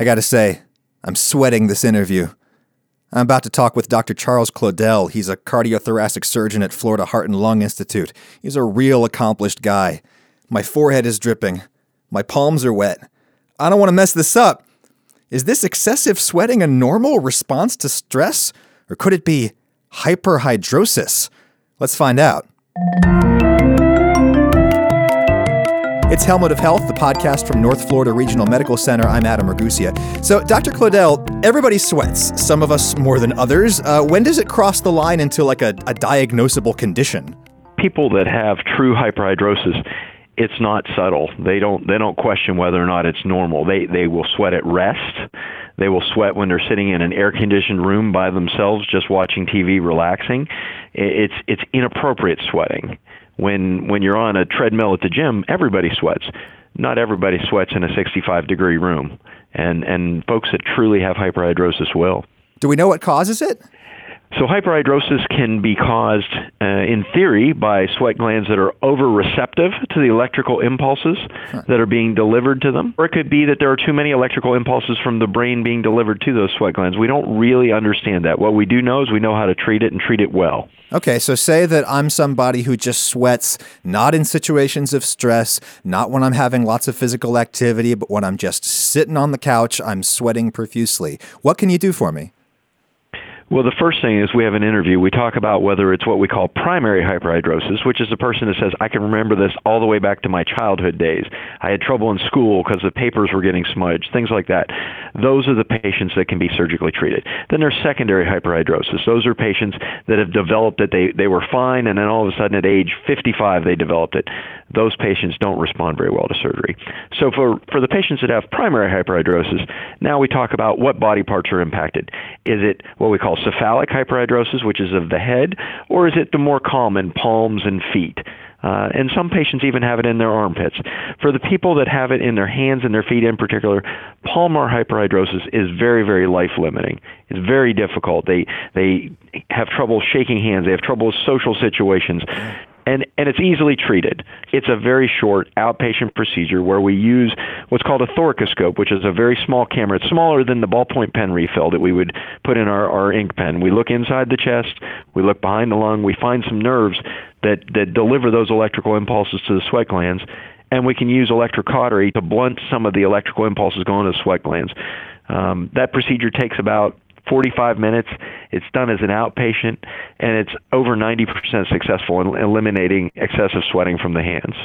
I gotta say, I'm sweating this interview. I'm about to talk with Dr. Charles Klodell. He's a cardiothoracic surgeon at Florida Heart and Lung Institute. He's a real accomplished guy. My forehead is dripping. My palms are wet. I don't want to mess this up. Is this excessive sweating a normal response to stress, or could it be hyperhidrosis? Let's find out. It's Helmet of Health, the podcast from North Florida Regional Medical Center. I'm Adam Ragusea. So, Dr. Klodell, everybody sweats, some of us more than others. Uh, when does it cross the line into like a, a diagnosable condition? People that have true hyperhidrosis, it's not subtle. They don't they don't question whether or not it's normal. They they will sweat at rest. They will sweat when they're sitting in an air conditioned room by themselves just watching TV relaxing. It's it's inappropriate sweating when when you're on a treadmill at the gym, everybody sweats. Not everybody sweats in a 65 degree room, and and folks that truly have hyperhidrosis will. Do we know what causes it? So hyperhidrosis can be caused, uh, in theory, by sweat glands that are over-receptive to the electrical impulses that are being delivered to them, or it could be that there are too many electrical impulses from the brain being delivered to those sweat glands. We don't really understand that. What we do know is we know how to treat it and treat it well. Okay, so say that I'm somebody who just sweats not in situations of stress, not when I'm having lots of physical activity, but when I'm just sitting on the couch, I'm sweating profusely. What can you do for me? Well, the first thing is we have an interview. We talk about whether it's what we call primary hyperhidrosis, which is a person that says, I can remember this all the way back to my childhood days. I had trouble in school because the papers were getting smudged, things like that. Those are the patients that can be surgically treated. Then there's secondary hyperhidrosis. Those are patients that have developed it. They, they were fine, and then all of a sudden at age 55, they developed it. Those patients don't respond very well to surgery. So for, for the patients that have primary hyperhidrosis, now we talk about what body parts are impacted. Is it what we call cephalic hyperhidrosis, which is of the head, or is it the more common palms and feet? Uh, and some patients even have it in their armpits. For the people that have it in their hands and their feet in particular, palmar hyperhidrosis is very, very life limiting. It's very difficult. They they have trouble shaking hands. They have trouble with social situations and, and it's easily treated. It's a very short outpatient procedure where we use what's called a thoracoscope, which is a very small camera. It's smaller than the ballpoint pen refill that we would put in our, our ink pen. We look inside the chest, we look behind the lung, we find some nerves that, that deliver those electrical impulses to the sweat glands, and we can use electrocautery to blunt some of the electrical impulses going to the sweat glands. Um, that procedure takes about 45 minutes. It's done as an outpatient, and it's over 90% successful in eliminating excessive sweating from the hands.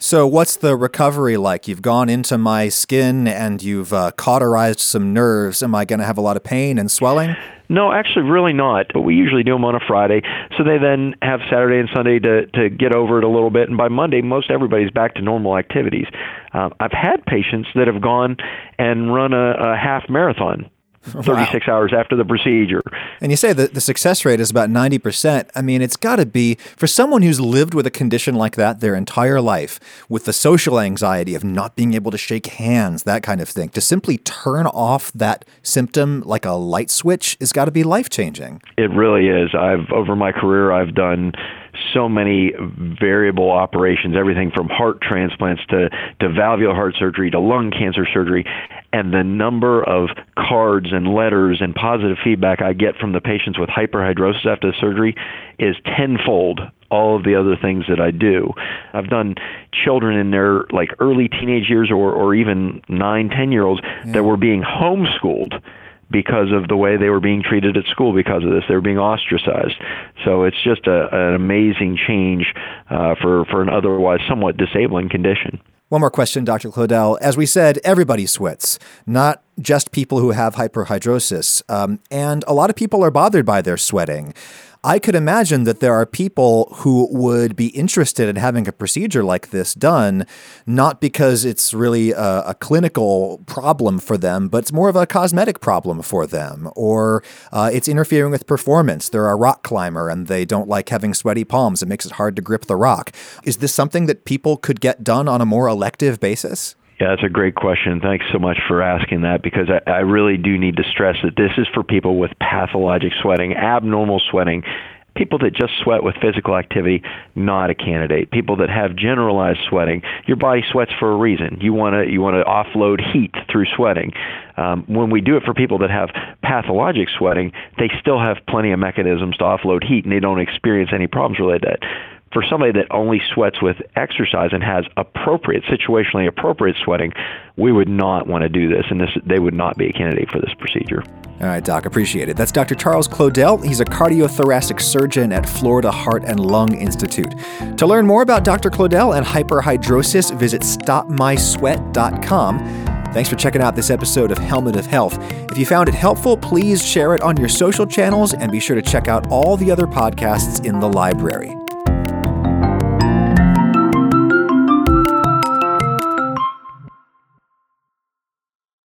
So, what's the recovery like? You've gone into my skin and you've uh, cauterized some nerves. Am I going to have a lot of pain and swelling? No, actually, really not. But we usually do them on a Friday, so they then have Saturday and Sunday to to get over it a little bit. And by Monday, most everybody's back to normal activities. Uh, I've had patients that have gone and run a, a half marathon 36 wow. hours after the procedure. And you say that the success rate is about 90%. I mean, it's got to be for someone who's lived with a condition like that their entire life, with the social anxiety of not being able to shake hands, that kind of thing, to simply turn off that symptom like a light switch has got to be life changing. It really is. I've, over my career, I've done so many variable operations, everything from heart transplants to, to valvular heart surgery to lung cancer surgery. And the number of cards and letters and positive feedback I get from the patients with hyperhidrosis after the surgery is tenfold all of the other things that I do. I've done children in their like early teenage years or, or even nine, ten year olds yeah. that were being homeschooled because of the way they were being treated at school because of this. They were being ostracized. So it's just a, an amazing change uh, for, for an otherwise somewhat disabling condition. One more question, Dr. Klodell. As we said, everybody sweats, not just people who have hyperhidrosis. Um, and a lot of people are bothered by their sweating. I could imagine that there are people who would be interested in having a procedure like this done, not because it's really a, a clinical problem for them, but it's more of a cosmetic problem for them, or uh, it's interfering with performance. They're a rock climber and they don't like having sweaty palms. It makes it hard to grip the rock. Is this something that people could get done on a more elective basis? Yeah, that's a great question. Thanks so much for asking that because I, I really do need to stress that this is for people with pathologic sweating, abnormal sweating People that just sweat with physical activity, not a candidate. People that have generalized sweating, your body sweats for a reason. You want to you want to offload heat through sweating. Um, when we do it for people that have pathologic sweating, they still have plenty of mechanisms to offload heat, and they don't experience any problems related to that for somebody that only sweats with exercise and has appropriate, situationally appropriate sweating, we would not want to do this, and this they would not be a candidate for this procedure. All right, Doc, appreciate it. That's Dr. Charles Klodell. He's a cardiothoracic surgeon at Florida Heart and Lung Institute. To learn more about Dr. Klodell and hyperhidrosis, visit stopmysweat.com. Thanks for checking out this episode of Helmet of Health. If you found it helpful, please share it on your social channels and be sure to check out all the other podcasts in the library.